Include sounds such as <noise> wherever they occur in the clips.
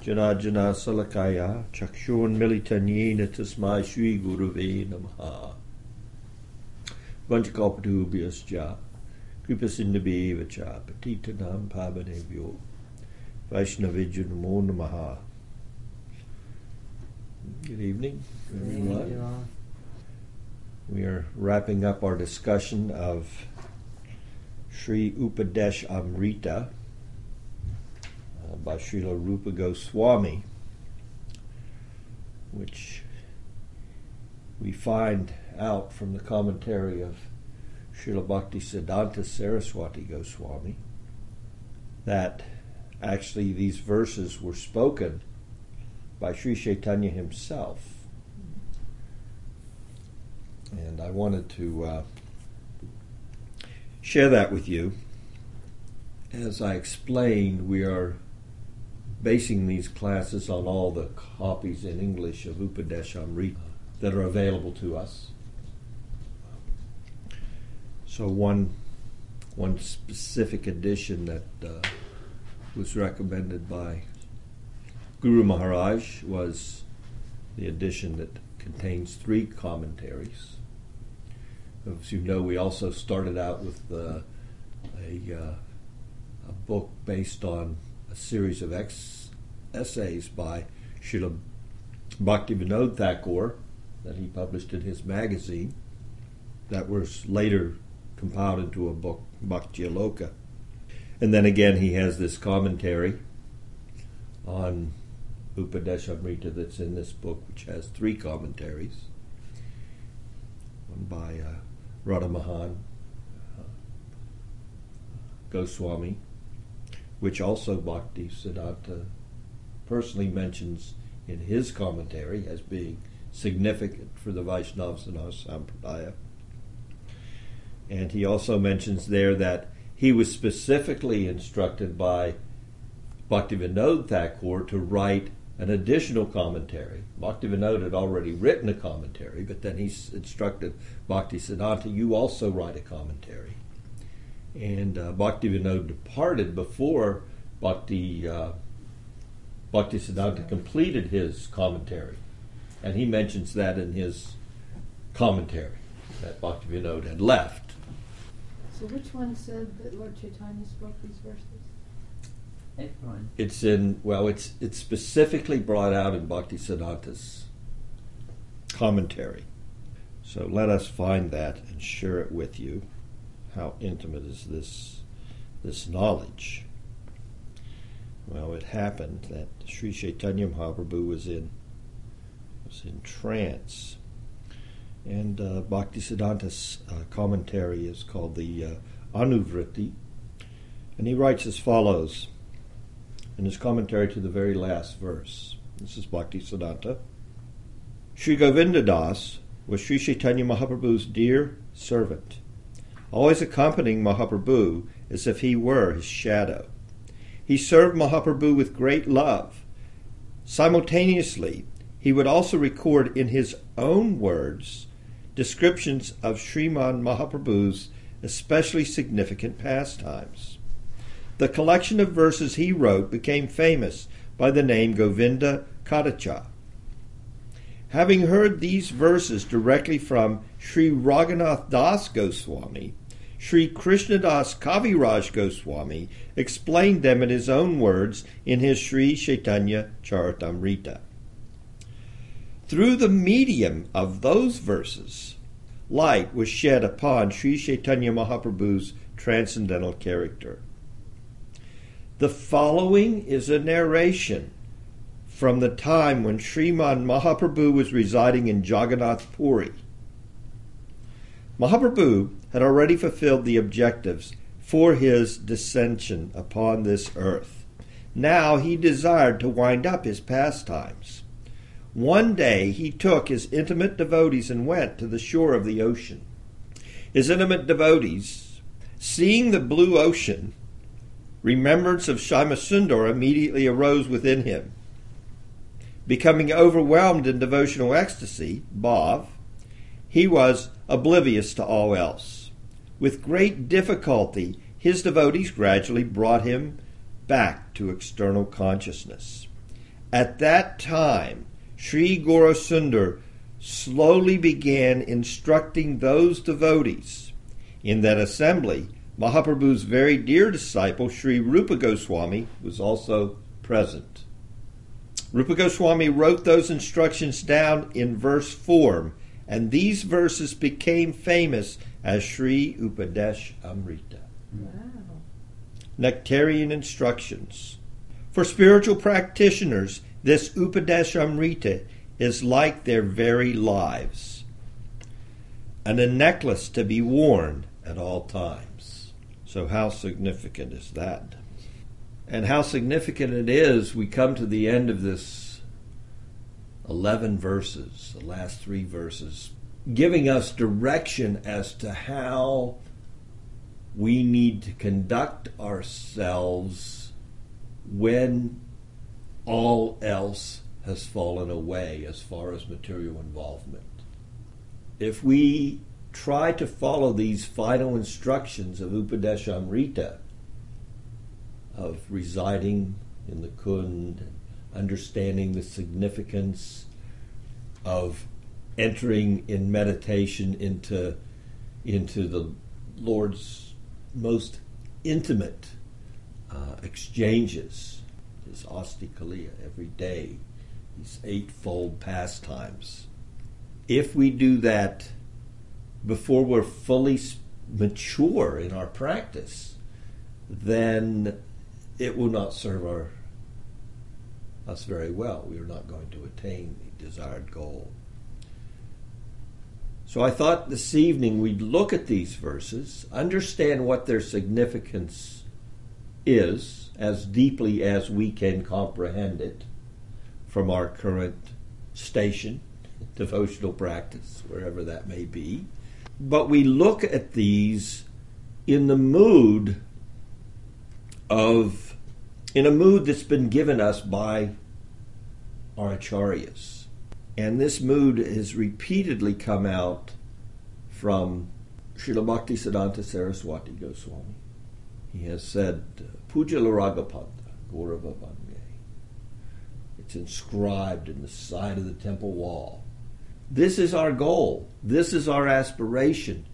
Janajana Salakaya Chakshun Militanyena Tasmai Sri Namaha. Vanchakopatubhyascha Patitanam Pavanevyo Vaishnavijanamo Namaha. Good evening, everyone. We are wrapping up our discussion of Sri Upadesh Amrita by Srila Rupa Goswami, which we find out from the commentary of Srila Bhakti Siddhanta Saraswati Goswami that actually these verses were spoken by Sri Chaitanya himself. And I wanted to uh, share that with you. As I explained, we are basing these classes on all the copies in English of Upadeshamrita that are available to us. So one one specific edition that uh, was recommended by Guru Maharaj was the edition that contains three commentaries. As you know, we also started out with uh, a, uh, a book based on a series of ex- essays by Srila Bhaktivinoda Thakur that he published in his magazine that was later compiled into a book, Bhakti Aloka. And then again, he has this commentary on Upadeshamrita that's in this book, which has three commentaries. One by uh, Radha Raman uh, Goswami, which also Bhakti Siddhanta personally mentions in his commentary as being significant for the Vaishnavas in our Sampradaya. And he also mentions there that he was specifically instructed by Bhaktivinoda Thakur to write an additional commentary. Bhaktivinoda had already written a commentary, but then he instructed Bhakti Siddhanta, you also write a commentary. And uh, Bhaktivinoda departed before Bhakti, uh, Bhakti Siddhanta completed his commentary. And he mentions that in his commentary, that Bhaktivinoda had left. So which one said that Lord Chaitanya spoke these verses? It's in well, it's it's specifically brought out in Bhakti Siddhanta's commentary. So let us find that and share it with you. How intimate is this this knowledge? Well, it happened that Sri Chaitanya Mahaprabhu was in was in trance, and uh, Bhakti Siddhanta's uh, commentary is called the uh, Anuvriti, and he writes as follows in his commentary to the very last verse. This is Bhakti Siddhanta. Sri Govinda Das was Sri Chaitanya Mahaprabhu's dear servant, always accompanying Mahaprabhu as if he were his shadow. He served Mahaprabhu with great love. Simultaneously, he would also record in his own words descriptions of Sriman Mahaprabhu's especially significant pastimes. The collection of verses he wrote became famous by the name Govinda Kadacha. Having heard these verses directly from Sri Raghunath Das Goswami, Sri Krishnadas Kaviraj Goswami explained them in his own words in his Sri Chaitanya Charitamrita. Through the medium of those verses, light was shed upon Sri Chaitanya Mahaprabhu's transcendental character. The following is a narration from the time when Sriman Mahaprabhu was residing in Jagannath Puri. Mahaprabhu had already fulfilled the objectives for his descension upon this earth. Now he desired to wind up his pastimes. One day he took his intimate devotees and went to the shore of the ocean. His intimate devotees, seeing the blue ocean, remembrance of Shyamasundar immediately arose within him. Becoming overwhelmed in devotional ecstasy, Bhav, he was oblivious to all else. With great difficulty, his devotees gradually brought him back to external consciousness. At that time, Sri Gaurasundar slowly began instructing those devotees. In that assembly, Mahaprabhu's very dear disciple, Sri Rupa Goswami, was also present. Rupa Goswami wrote those instructions down in verse form, and these verses became famous as Sri Upadesh Amrita. Wow. Nectarian instructions. For spiritual practitioners, this Upadesh Amrita is like their very lives, and a necklace to be worn at all times. So, how significant is that? And how significant it is, we come to the end of this 11 verses, the last three verses, giving us direction as to how we need to conduct ourselves when all else has fallen away as far as material involvement. If we try to follow these final instructions of Upadeshamrita, of residing in the Kund, understanding the significance of entering in meditation into, into the Lord's most intimate uh, exchanges, his Ashtakaliya every day, these eightfold pastimes. If we do that before we're fully mature in our practice, then it will not serve our us very well. We are not going to attain the desired goal. So I thought this evening we'd look at these verses, understand what their significance is as deeply as we can comprehend it from our current station, devotional practice, wherever that may be. But we look at these in the mood of in a mood that's been given us by our acharyas. And this mood has repeatedly come out from Srila Bhakti Siddhanta Saraswati Goswami. He has said, Puja Laragapanta, Gaurava Vange. It's inscribed in the side of the temple wall. This is our goal. This is our aspiration.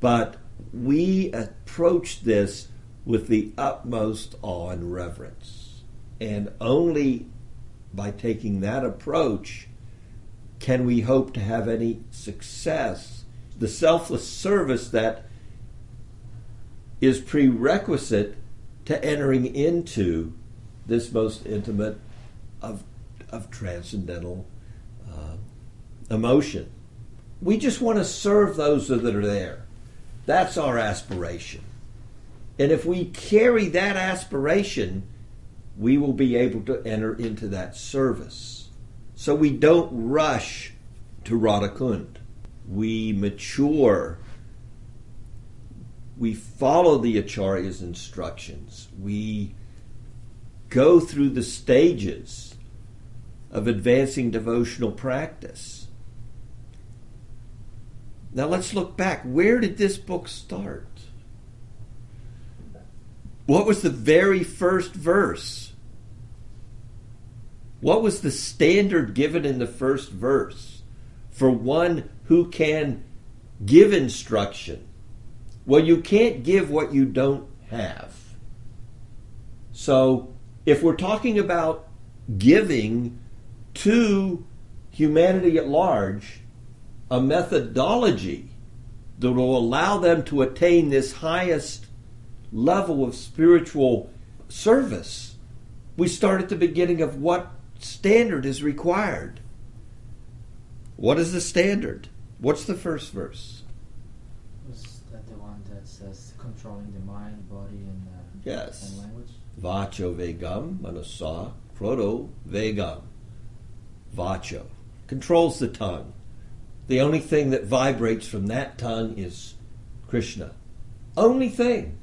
But we approach this with the utmost awe and reverence. And only by taking that approach can we hope to have any success. The selfless service that is prerequisite to entering into this most intimate of, of transcendental uh, emotion. We just want to serve those that are there. That's our aspiration. And if we carry that aspiration, we will be able to enter into that service. So we don't rush to Radhakund. We mature. We follow the Acharya's instructions. We go through the stages of advancing devotional practice. Now let's look back. Where did this book start? What was the very first verse? What was the standard given in the first verse for one who can give instruction? Well, you can't give what you don't have. So, if we're talking about giving to humanity at large a methodology that will allow them to attain this highest level of spiritual service, we start at the beginning of what standard is required. What is the standard? What's the first verse? Was that the one that says controlling the mind, body, and, uh, Yes. and language? Vacho vegam, manasa, proto vegam. Vacho. Controls the tongue. The only thing that vibrates from that tongue is Krishna. Only thing.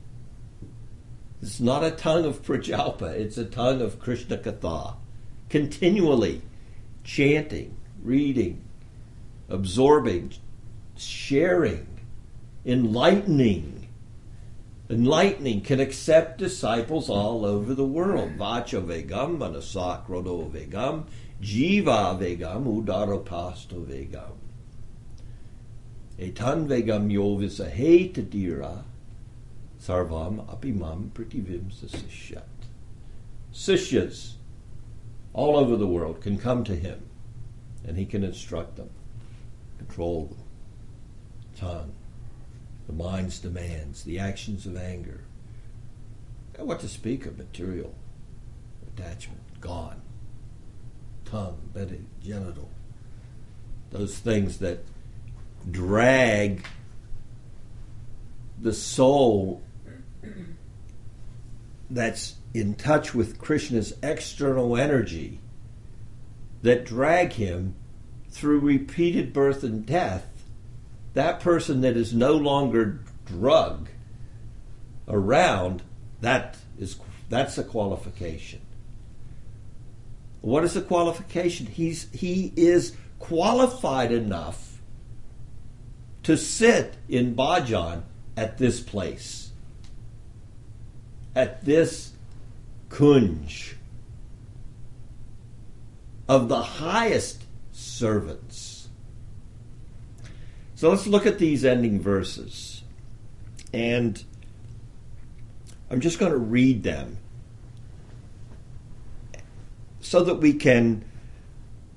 It's not a tongue of Prajalpa, it's a tongue of Krishna Katha. Continually chanting, reading, absorbing, sharing, enlightening enlightening, can accept disciples all over the world. Vacha vegam, manasakrodo vegam, jiva vegam, udaropasto vegam. Etan vegam yovisa tadira, sarvam apimam prativim sasishyat. Sishyas all over the world can come to him and he can instruct them, control the tongue, the mind's demands, the actions of anger. And what to speak of material attachment, gone. Tongue, belly, genital. Those things that drag the soul that's in touch with Krishna's external energy that drag him through repeated birth and death, that person that is no longer drug around, that is that's a qualification. What is the qualification? He's he is qualified enough to sit in bhajan at this place, at this kunj of the highest servants. So let's look at these ending verses. And I'm just going to read them so that we can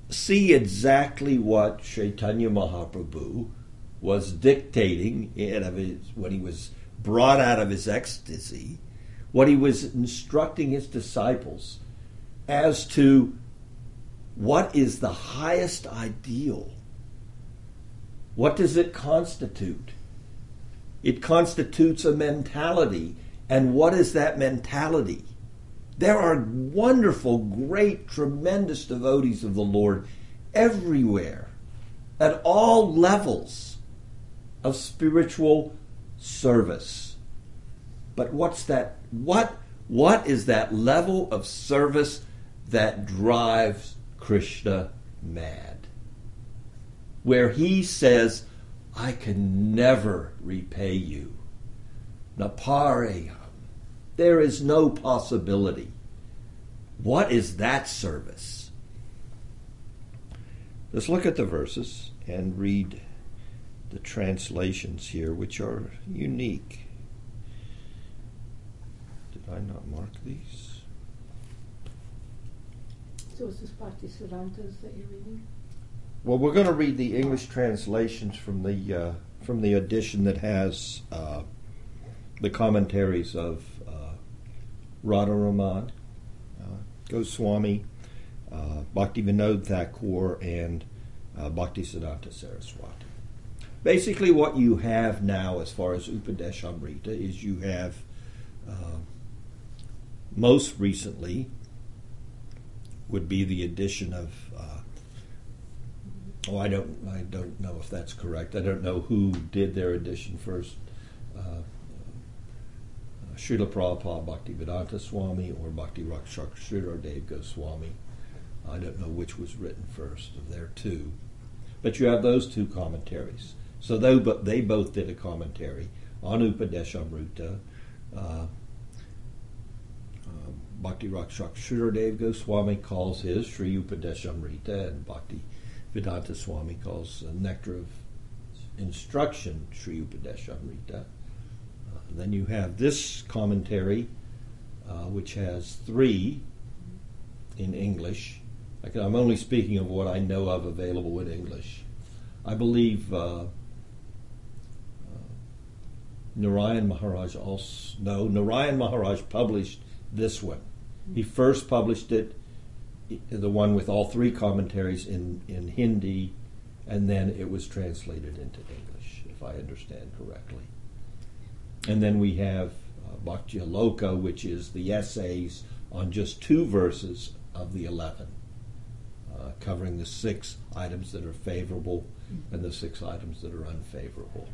see exactly what Chaitanya Mahaprabhu was dictating when he was brought out of his ecstasy, what he was instructing his disciples as to what is the highest ideal? What does it constitute? It constitutes a mentality. And what is that mentality? There are wonderful, great, tremendous devotees of the Lord everywhere, at all levels of spiritual service. But what's that? What, what is that level of service that drives Krishna mad. Where he says, I can never repay you. Napareham. There is no possibility. What is that service? Let's look at the verses and read the translations here, which are unique. Did I not mark these? So is this Bhaktisiddhantas that you're reading? Well, we're going to read the English translations from the uh, from the edition that has uh, the commentaries of uh, Radha Raman, uh, Goswami, uh, Bhakti Vinod Thakur, and uh, Bhaktisiddhanta Saraswati. Basically, what you have now, as far as Upadeshamrita, is you have uh, most recently would be the addition of. Uh, oh, I don't. I don't know if that's correct. I don't know who did their addition first. Uh, uh, Srila Prabhupada Bhaktivedanta Swami or Bhakti Rakshak Sridhar Dev Goswami. I don't know which was written first of their two. But you have those two commentaries. So they, they both did a commentary on Upadeshamrita. Uh, Bhakti Rakshak Sridhar Goswami calls his Sri Upadeshamrita, and Bhakti Vedanta Swami calls the Nectar of Instruction Sri Upadeshamrita. Uh, then you have this commentary, uh, which has three in English. I'm only speaking of what I know of available in English. I believe uh, uh, Narayan Maharaj also, no, Narayan Maharaj published this one. He first published it, the one with all three commentaries in, in Hindi, and then it was translated into English, if I understand correctly. And then we have uh, Bhakti Aloka, which is the essays on just two verses of the 11, uh, covering the six items that are favorable and the six items that are unfavorable.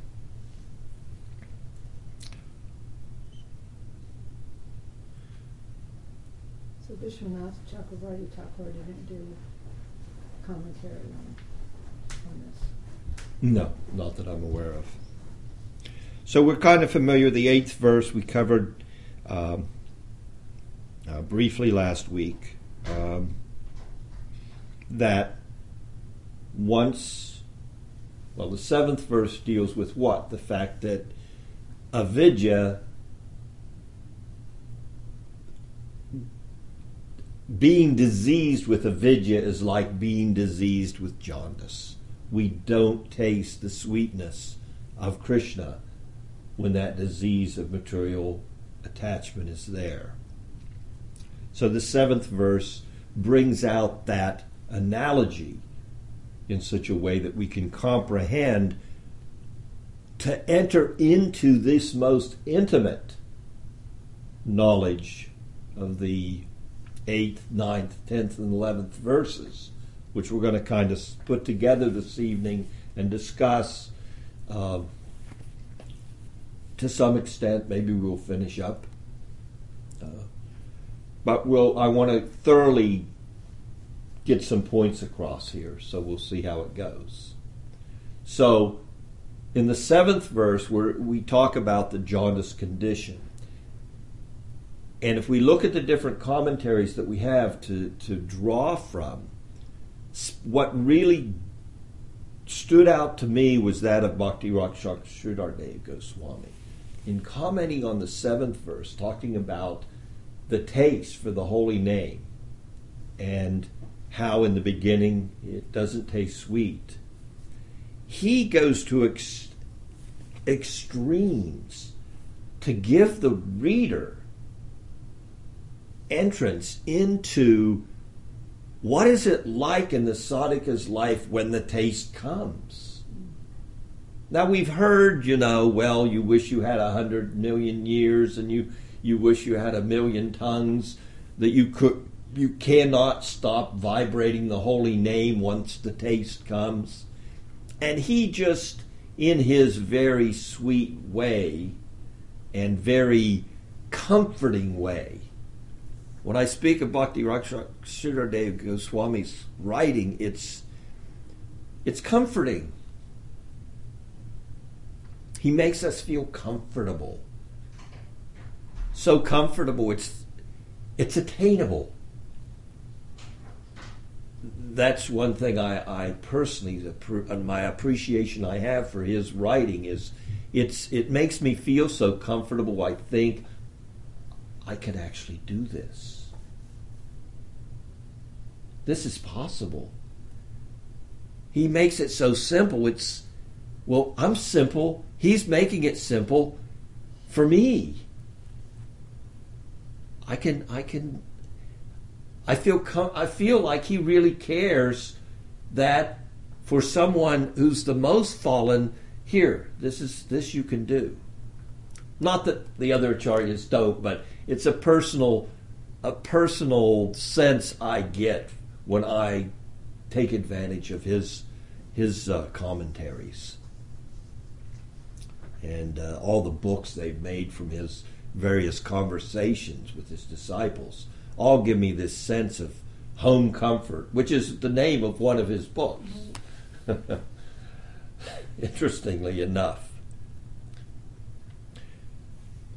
So Vishwanath Chakravarti Thakur didn't do commentary on, on this? No, not that I'm aware of. So we're kind of familiar the eighth verse. We covered um, uh, briefly last week um, that once, well, the seventh verse deals with what? The fact that avidya being diseased with avidya is like being diseased with jaundice. We don't taste the sweetness of Krishna when that disease of material attachment is there. So the seventh verse brings out that analogy in such a way that we can comprehend to enter into this most intimate knowledge of the 8th, 9th, 10th, and 11th verses, which we're going to kind of put together this evening and discuss uh, to some extent. Maybe we'll finish up. Uh, but we'll, I want to thoroughly get some points across here, so we'll see how it goes. So, in the seventh verse, where we talk about the jaundice condition, and if we look at the different commentaries that we have to, to draw from, what really stood out to me was that of Bhakti Rakshak Sridhardev Goswami. In commenting on the seventh verse, talking about the taste for the holy name and how in the beginning it doesn't taste sweet, he goes to ex- extremes to give the reader entrance into what is it like in the sadhaka's life when the taste comes. Now we've heard, you know, well, you wish you had a hundred million years, and you you wish you had a million tongues, that you could you cannot stop vibrating the holy name once the taste comes. And he just, in his very sweet way and very comforting way, when I speak of Bhakti Rakshak Goswami's writing, it's it's comforting. He makes us feel comfortable. So comfortable it's it's attainable. That's one thing I, I personally my appreciation I have for his writing is it's it makes me feel so comfortable. I think I could actually do this. This is possible. He makes it so simple. It's, well, I'm simple. He's making it simple for me. I can, I can, I feel, com- I feel like he really cares that for someone who's the most fallen, here, this is, this you can do. Not that the other acharyas don't, but it's a personal a personal sense I get when I take advantage of his his uh, commentaries and uh, all the books they've made from his various conversations with his disciples all give me this sense of home comfort, which is the name of one of his books. <laughs> Interestingly enough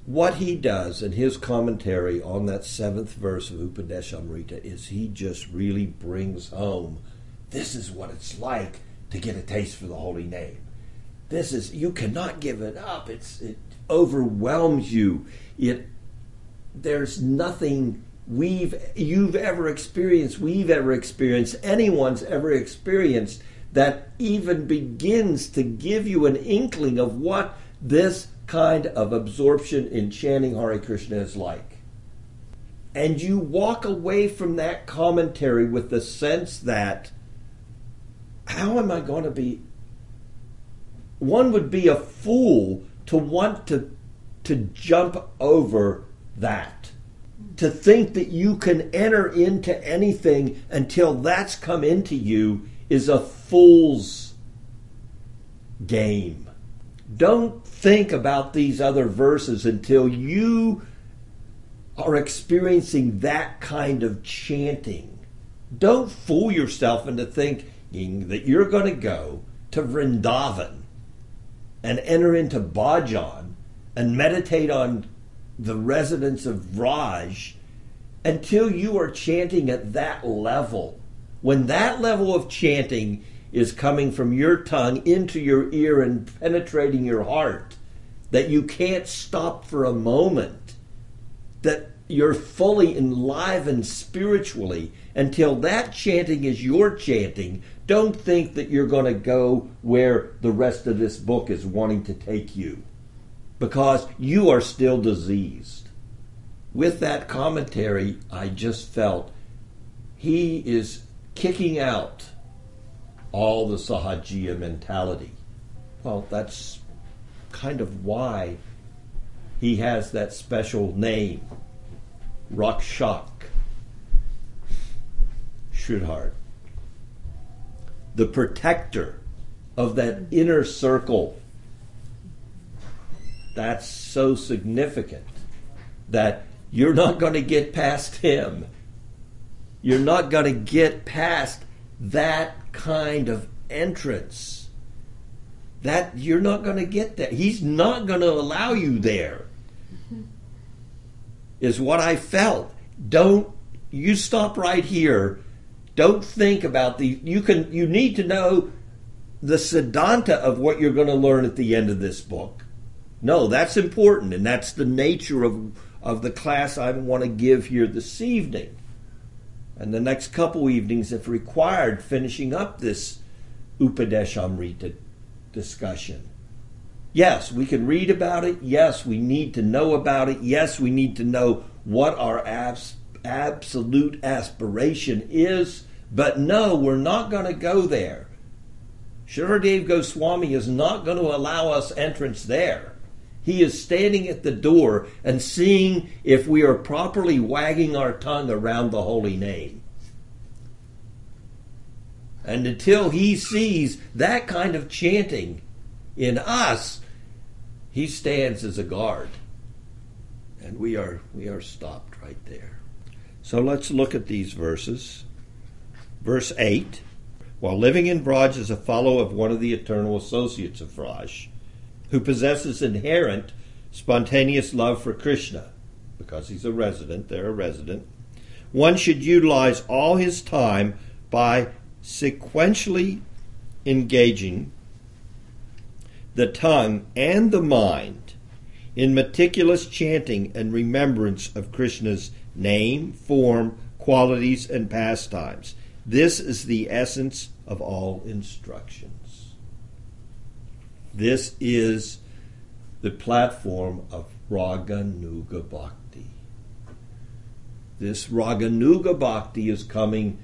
what he does in his commentary on that seventh verse of Upadeshamrita is he just really brings home this is what it's like to get a taste for the holy name. This is you cannot give it up. It's it overwhelms you. It there's nothing we've you've ever experienced, we've ever experienced, anyone's ever experienced that even begins to give you an inkling of what this kind of absorption in chanting Hare Krishna is like. And you walk away from that commentary with the sense that, how am I going to be? One would be a fool to want to, to jump over that. To think that you can enter into anything until that's come into you is a fool's game. Don't think about these other verses until you are experiencing that kind of chanting. Don't fool yourself into thinking that you're going to go to Vrindavan and enter into bhajan and meditate on the resonance of Raj until you are chanting at that level. When that level of chanting is coming from your tongue into your ear and penetrating your heart, that you can't stop for a moment, that you're fully enlivened spiritually until that chanting is your chanting. Don't think that you're going to go where the rest of this book is wanting to take you because you are still diseased. With that commentary, I just felt he is kicking out all the Sahajiya mentality. Well, that's kind of why he has that special name, Rakshak, Sridhar, the protector of that inner circle. That's so significant that you're not going to get past him. You're not going to get past that kind of entrance. That you're not going to get that. He's not going to allow you there. Mm-hmm. Is what I felt. Don't you stop right here. Don't think about the you can you need to know the siddhanta of what you're going to learn at the end of this book. No, that's important and that's the nature of of the class I want to give here this evening. And the next couple evenings, if required, finishing up this Upadeshamrita discussion. Yes, we can read about it. Yes, we need to know about it. Yes, we need to know what our abs- absolute aspiration is. But no, we're not going to go there. Shridav Goswami is not going to allow us entrance there. He is standing at the door and seeing if we are properly wagging our tongue around the holy name. And until he sees that kind of chanting in us, he stands as a guard. And we are we are stopped right there. So let's look at these verses. Verse 8 While living in Braj as a follower of one of the eternal associates of Vraj, who possesses inherent spontaneous love for Krishna, because he's a resident, they're a resident, one should utilize all his time by sequentially engaging the tongue and the mind in meticulous chanting and remembrance of Krishna's name, form, qualities, and pastimes. This is the essence of all instructions. This is the platform of Raganuga Bhakti. This Raganuga Bhakti is coming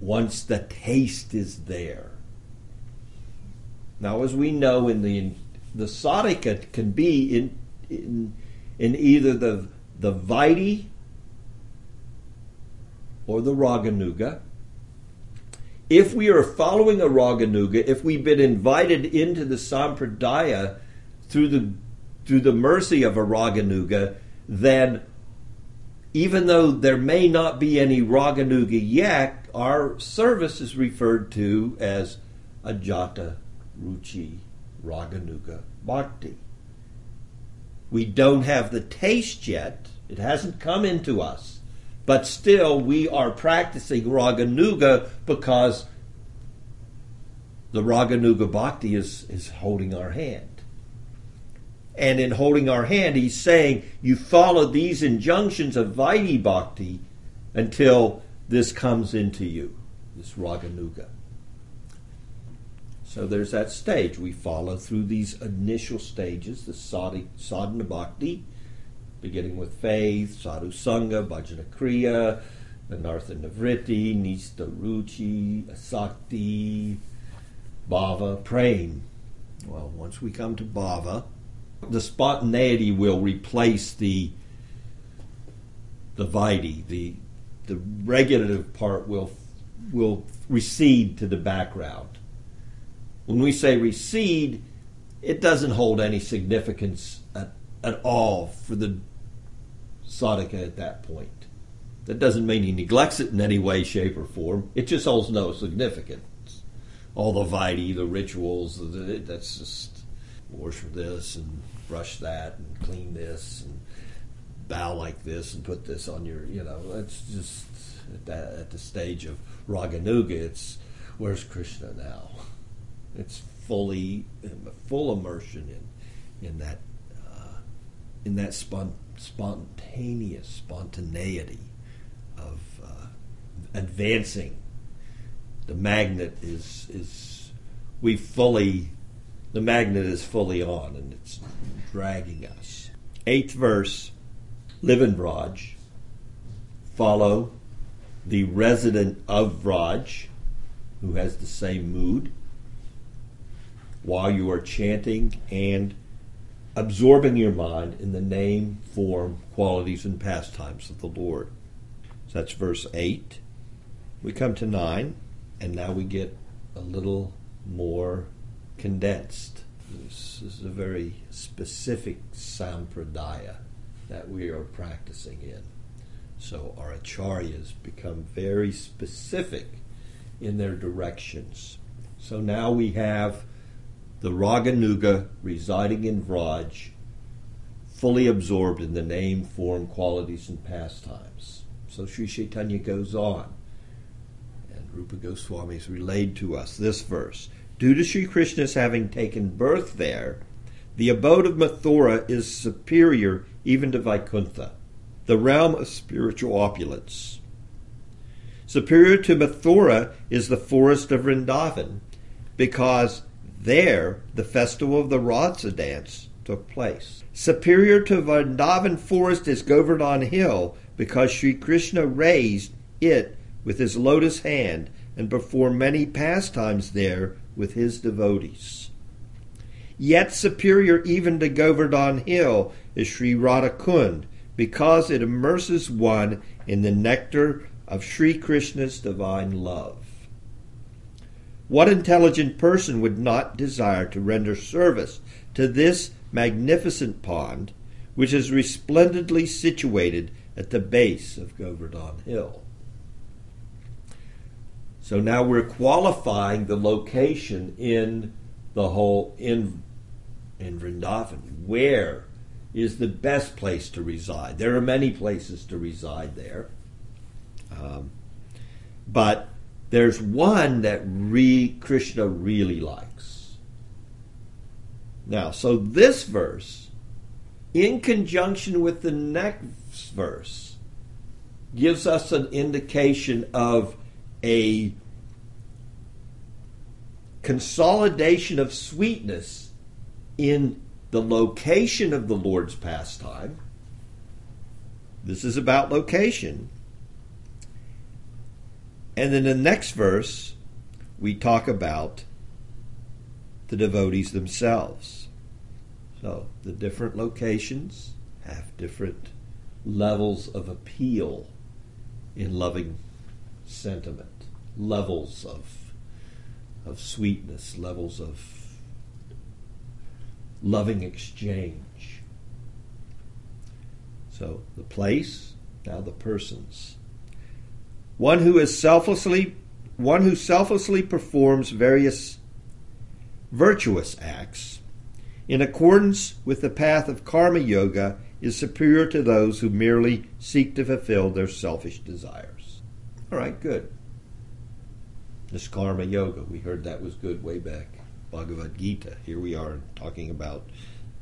once the taste is there. Now, as we know, in the the sadhaka can be in in, in either the the vaidhi or the raganuga. If we are following a raganuga, if we've been invited into the sampradaya through the through the mercy of a raganuga, then even though there may not be any raganuga yet, our service is referred to as ajata ruchi raganuga bhakti. We don't have the taste yet, it hasn't come into us, but still we are practicing raganuga because the raganuga bhakti is, is holding our hand. And in holding our hand, he's saying, you follow these injunctions of Vaidhi Bhakti until this comes into you, this Raganuga. So there's that stage. We follow through these initial stages, the sadhana bhakti, beginning with faith, sadhu sangha, bhajana kriya, anartha nivritti, nista ruchi, asakti, bhava, prema. Well, once we come to bhava, the spontaneity will replace the the vaidhi, the the regulative part will will recede to the background. When we say recede, it doesn't hold any significance at, at all for the sadhaka at that point. That doesn't mean he neglects it in any way, shape, or form. It just holds no significance. all the Vaidhi, the rituals. That's just wash this and brush that and clean this and bow like this and put this on your. You know, it's just at, that, at the stage of Raganuga. It's where's Krishna now? It's fully full immersion in in that uh, in that spon- spontaneous spontaneity of uh, advancing. The magnet is is we fully the magnet is fully on and it's dragging us. Eighth verse, live in Vraj, follow the resident of Vraj, who has the same mood, while you are chanting and absorbing your mind in the name, form, qualities, and pastimes of the Lord. So that's verse 8. We come to 9, and now we get a little more condensed. This is a very specific sampradaya that we are practicing in. So our acharyas become very specific in their directions. So now we have the Raganuga residing in Vraj, fully absorbed in the name, form, qualities, and pastimes. So Sri Chaitanya goes on, and Rupa Goswami has relayed to us this verse. Due to Sri Krishna's having taken birth there, the abode of Mathura is superior even to Vaikuntha, the realm of spiritual opulence. Superior to Mathura is the forest of Vrindavan, because there the festival of the Rasa dance took place. Superior to Vrindavan forest is Govardhan Hill, because Sri Krishna raised it with his lotus hand and performed many pastimes there with his devotees. Yet superior even to Govardhan Hill is Sri Radhakund, because it immerses one in the nectar of Sri Krishna's divine love. What intelligent person would not desire to render service to this magnificent pond, which is resplendently situated at the base of Govardhan Hill? So now we're qualifying the location in the whole in in Vrindavan. Where is the best place to reside? There are many places to reside there, um, but there's one that re, Krishna really likes. Now, so this verse, in conjunction with the next verse, gives us an indication of a consolidation of sweetness in the location of the Lord's pastime. This is about location. And in the next verse, we talk about the devotees themselves. So the different locations have different levels of appeal in loving sentiment, levels of of sweetness, levels of loving exchange. So the place, now the persons. One who is selflessly one who selflessly performs various virtuous acts in accordance with the path of karma yoga is superior to those who merely seek to fulfill their selfish desires. All right, good. This karma yoga, we heard that was good way back. Bhagavad Gita. Here we are talking about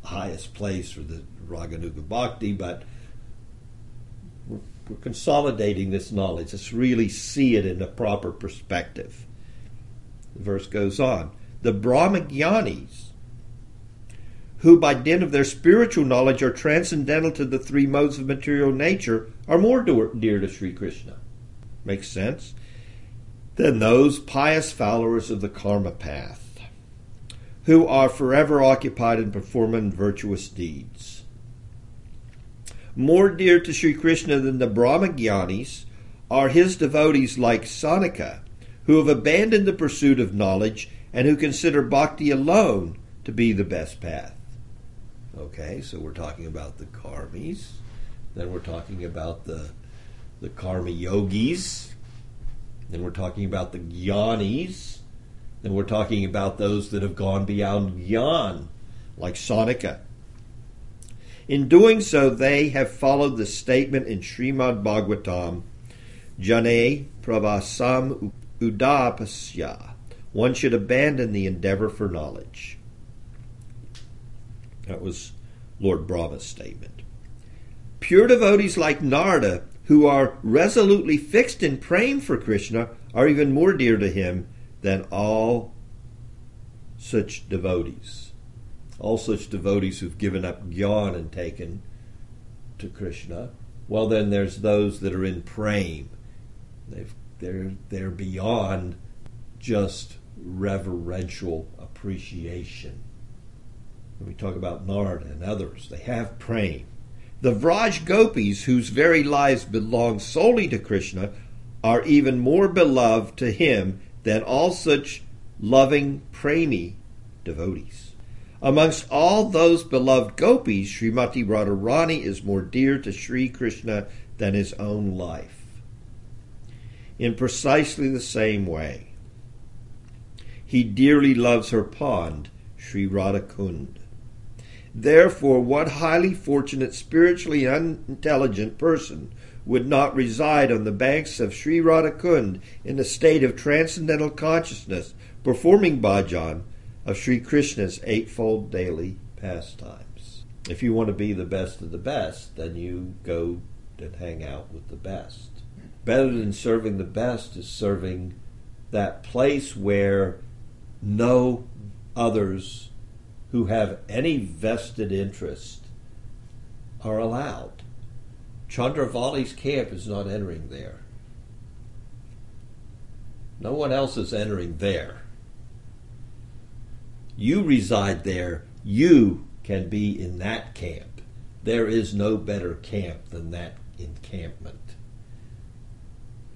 the highest place for the Raganuga Bhakti, but we're, consolidating this knowledge. Let's really see it in a proper perspective. The verse goes on. The Brahmagyanis, who by dint of their spiritual knowledge are transcendental to the three modes of material nature, are more dear to Sri Krishna. Makes sense? Than those pious followers of the karma path, who are forever occupied in performing virtuous deeds. More dear to Sri Krishna than the Brahmagyanis are his devotees like Sanaka, who have abandoned the pursuit of knowledge and who consider bhakti alone to be the best path. Okay, so we're talking about the karmis, then we're talking about the the karma yogis, then we're talking about the gyanis, Then we're talking about those that have gone beyond Gyan, like Sanaka. In doing so, they have followed the statement in Srimad Bhagavatam, Jane pravasam udapasya. One should abandon the endeavor for knowledge. That was Lord Brahma's statement. Pure devotees like Narada, who are resolutely fixed in prema for Krishna, are even more dear to him than all such devotees. All such devotees who've given up gyan and taken to Krishna. Well, then there's those that are in prema. They've, they're, they're beyond just reverential appreciation. When we talk about Narada and others, they have prema. The Vraj gopis, whose very lives belong solely to Krishna, are even more beloved to him than all such loving premi devotees. Amongst all those beloved gopis, Srimati Radharani is more dear to Sri Krishna than his own life. In precisely the same way, he dearly loves her pond, Sri Radhakund. Therefore, what highly fortunate, spiritually unintelligent person would not reside on the banks of Sri Radhakund in a state of transcendental consciousness, performing bhajan of Sri Krishna's eightfold daily pastimes. If you want to be the best of the best, then you go and hang out with the best. Better than serving the best is serving that place where no others who have any vested interest are allowed. Chandravali's camp is not entering there. No one else is entering there. You reside there. You can be in that camp. There is no better camp than that encampment.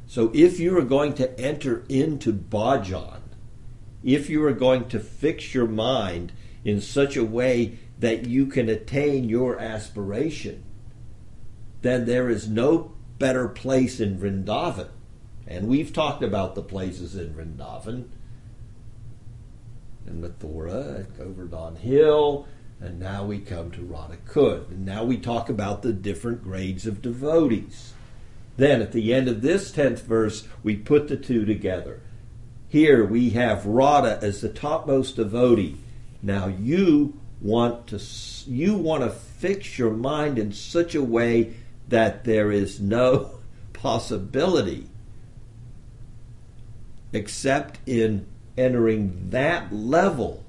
So if you are going to enter into bhajan, if you are going to fix your mind in such a way that you can attain your aspiration, then there is no better place in Vrindavan. And we've talked about the places in Vrindavan, in Mathura, at Govardhan Hill, and now we come to Radhakund. And now we talk about the different grades of devotees. Then at the end of this 10th verse, we put the two together. Here we have Radha as the topmost devotee. Now you want to you want to fix your mind in such a way that there is no <laughs> possibility except in entering that level,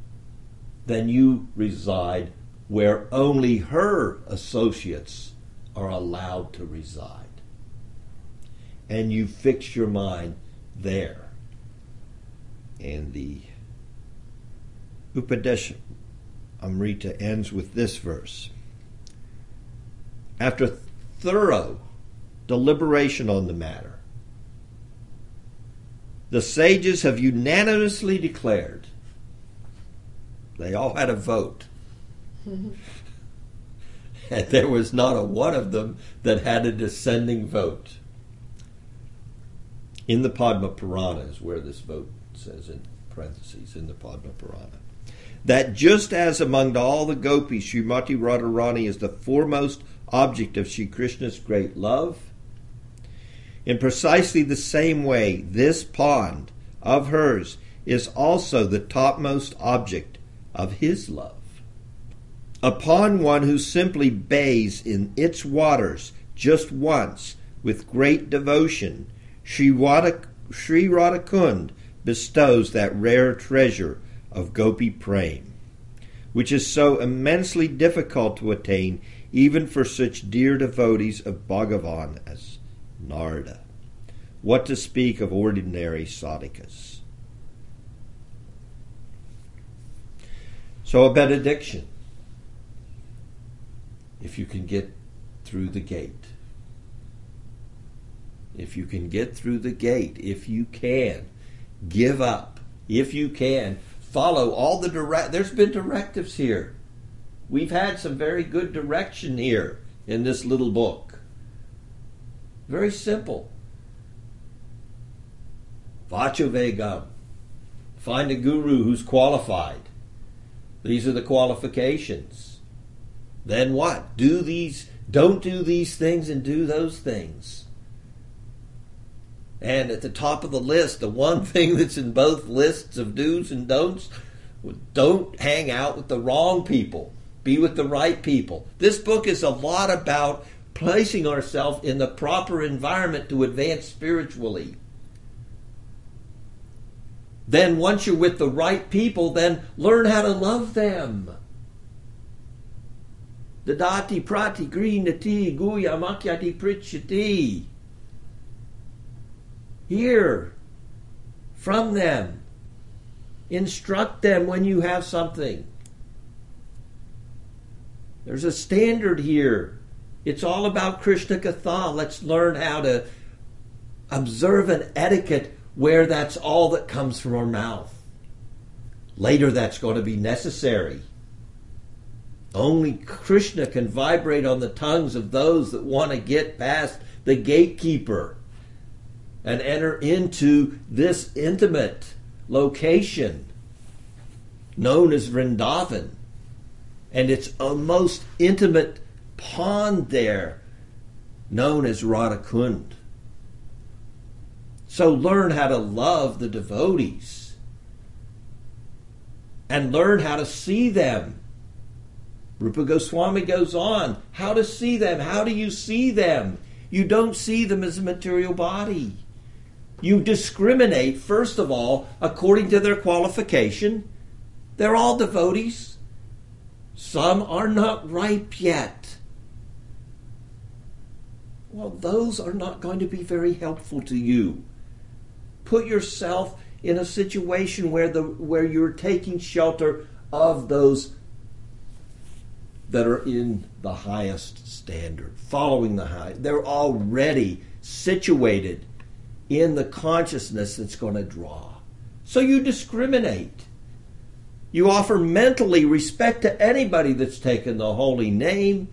then you reside where only her associates are allowed to reside. And you fix your mind there. And the Upadesha Amrita ends with this verse. After thorough deliberation on the matter. The sages have unanimously declared, they all had a vote. <laughs> and there was not a one of them that had a dissenting vote. In the Padma Purana is where this vote says in parentheses, in the Padma Purana. That just as among all the gopis, Srimati Radharani is the foremost object of Sri Krishna's great love. In precisely the same way, this pond of hers is also the topmost object of his love. Upon one who simply bathes in its waters just once with great devotion, Sri, Radha, Radhakund bestows that rare treasure of Gopi Prem, which is so immensely difficult to attain even for such dear devotees of Bhagavan as Narada. What to speak of ordinary sadhakas? So, a benediction. If you can get through the gate. If you can get through the gate, if you can, give up. If you can, follow all the direct. There's been directives here. We've had some very good direction here in this little book. Very simple. Vachuvegam. Find a guru who's qualified. These are the qualifications. Then what? Do these, don't do these things and do those things. And at the top of the list, the one <laughs> thing that's in both lists of do's and don'ts, don't hang out with the wrong people. Be with the right people. This book is a lot about placing ourselves in the proper environment to advance spiritually. Then, once you're with the right people, then learn how to love them. Dadati prati grinati guhyam akhyati prichati. Hear from them. Instruct them when you have something. There's a standard here. It's all about Krishna Katha. Let's learn how to observe an etiquette where that's all that comes from our mouth. Later, that's going to be necessary. Only Krishna can vibrate on the tongues of those that want to get past the gatekeeper and enter into this intimate location known as Vrindavan. And it's a most intimate pond there known as Radhakund. So learn how to love the devotees and learn how to see them. Rupa Goswami goes on how to see them. How do you see them? You don't see them as a material body. You discriminate, first of all, according to their qualification. They're all devotees. Some are not ripe yet. Well, those are not going to be very helpful to you. Put yourself in a situation where the where you're taking shelter of those that are in the highest standard, following the high. They're already situated in the consciousness that's going to draw. So you discriminate. You offer mentally respect to anybody that's taken the holy name.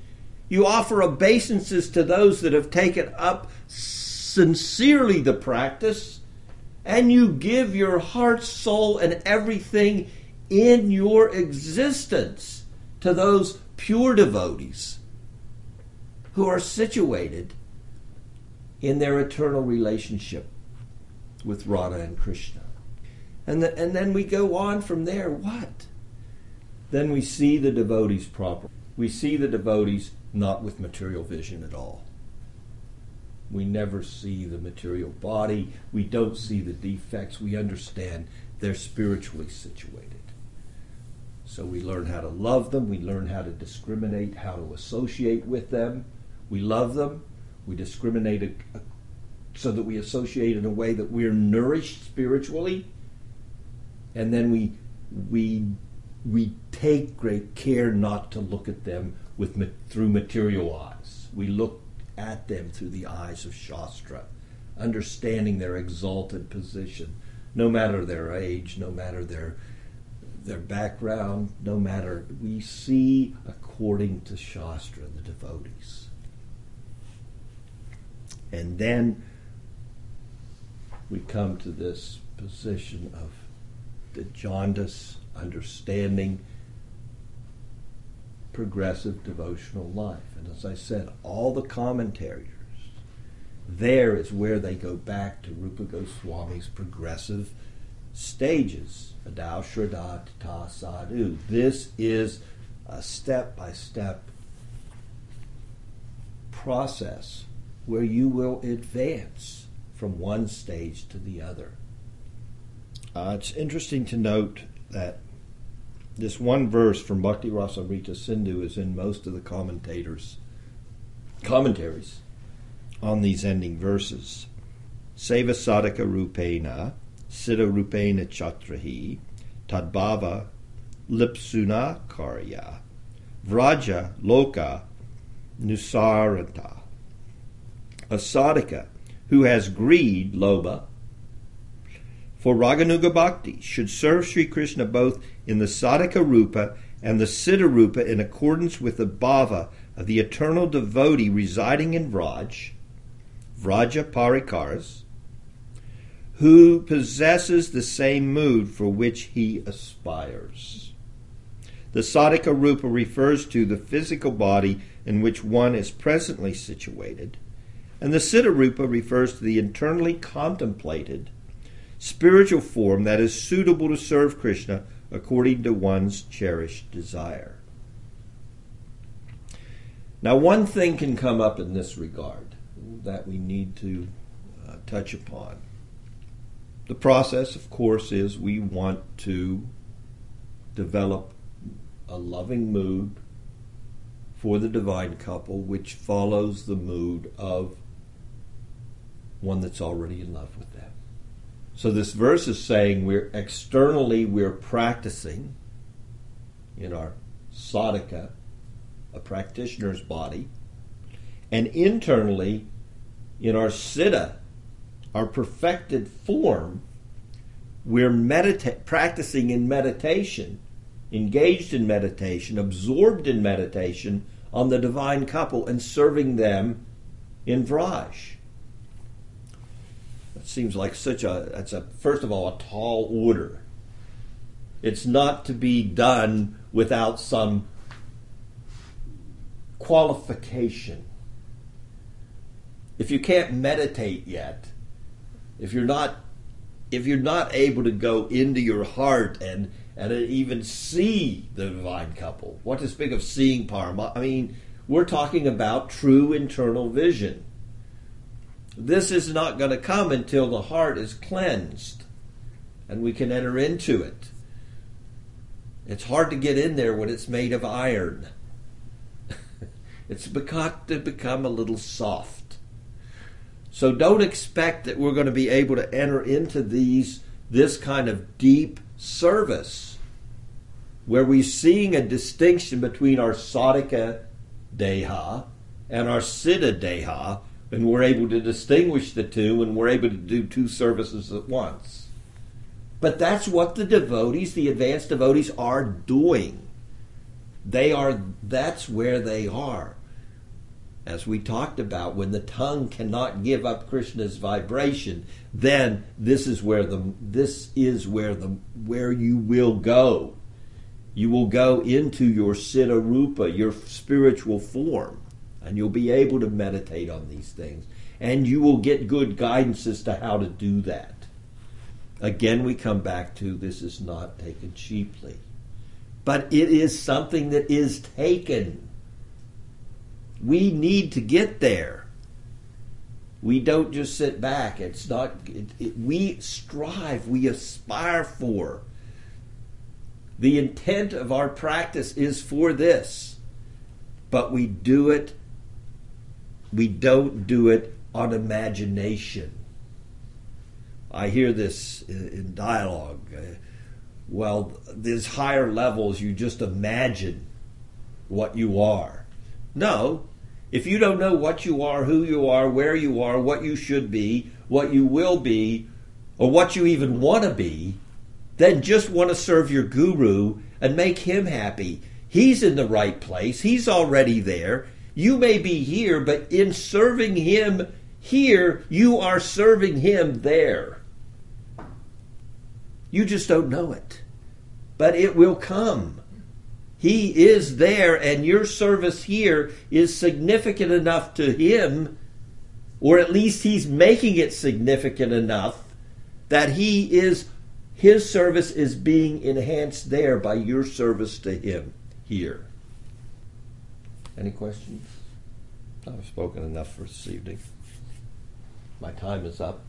You offer obeisances to those that have taken up sincerely the practice. And you give your heart, soul, and everything in your existence to those pure devotees who are situated in their eternal relationship with Radha and Krishna. And, the, and then we go on from there. What? Then we see the devotees proper. We see the devotees not with material vision at all. We never see the material body. We don't see the defects. We understand they're spiritually situated. So we learn how to love them. We learn how to discriminate, how to associate with them. We love them we discriminate uh, so that we associate in a way that we're nourished spiritually. And then we, we, we take great care not to look at them with, through material eyes. We look at them through the eyes of Shastra, understanding their exalted position, no matter their age, no matter their their background, no matter we see according to Shastra the devotees. And then we come to this position of the jaundice, understanding, progressive devotional life. And as I said, all the commentators, there is where they go back to Rupa Goswami's progressive stages. Adao Shraddha Ta Sadhu. This is a step by step process where you will advance from one stage to the other. Uh, it's interesting to note that this one verse from Bhakti Rasamrita Sindhu is in most of the commentators' commentaries on these ending verses. Seva sadhaka rupena, siddha rupena chatrahi, tadbhava lipsuna karya, vraja loka nusaranta a who has greed, lobha, for Raganuga Bhakti should serve Sri Krishna both in the sadhaka rupa and the siddha rupa in accordance with the bhava of the eternal devotee residing in Vraj, Vraja Parikaras, who possesses the same mood for which he aspires. The Sadhaka Rupa refers to the physical body in which one is presently situated, and the Siddha Rupa refers to the internally contemplated spiritual form that is suitable to serve Krishna according to one's cherished desire. Now, one thing can come up in this regard that we need to uh, touch upon. The process, of course, is we want to develop a loving mood for the divine couple, which follows the mood of one that's already in love with them. So this verse is saying we're externally we're practicing in our sadhaka, a practitioner's body, and internally in our siddha, our perfected form, we're medita- practicing in meditation, engaged in meditation, absorbed in meditation on the divine couple and serving them in Vraj. Seems like such a, that's a, first of all, a tall order. It's not to be done without some qualification. If you can't meditate yet, if you're not if you're not able to go into your heart and and even see the divine couple, what to speak of seeing Parma? I mean, we're talking about true internal vision. This is not going to come until the heart is cleansed and we can enter into it. It's hard to get in there when it's made of iron. <laughs> it's got to become a little soft. So don't expect that we're going to be able to enter into these this kind of deep service where we're seeing a distinction between our sadhaka deha and our siddha deha, and we're able to distinguish the two, and we're able to do two services at once. But that's what the devotees, the advanced devotees, are doing. They are. That's where they are as we talked about, when the tongue cannot give up Krishna's vibration, then this is where the this is where the where you will go. You will go into your siddha rupa, your spiritual form, and you'll be able to meditate on these things. And you will get good guidance as to how to do that. Again, we come back to this is not taken cheaply. But it is something that is taken we need to get there. We don't just sit back. It's not. It, it, we strive. We aspire for. The intent of our practice is for this, but we do it. We don't do it on imagination. I hear this in dialogue. Uh, well, there's higher levels. You just imagine what you are. No, if you don't know what you are, who you are, where you are, what you should be, what you will be, or what you even want to be, then just want to serve your guru and make him happy. He's in the right place, he's already there. You may be here, but in serving him here, you are serving him there. You just don't know it. But it will come. He is there, and your service here is significant enough to Him, or at least He's making it significant enough that He is His service is being enhanced there by your service to Him here. Any questions? I've spoken enough for this evening. My time is up.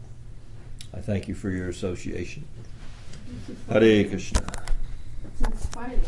I thank you for your association. Hare Krishna. It's inspiring.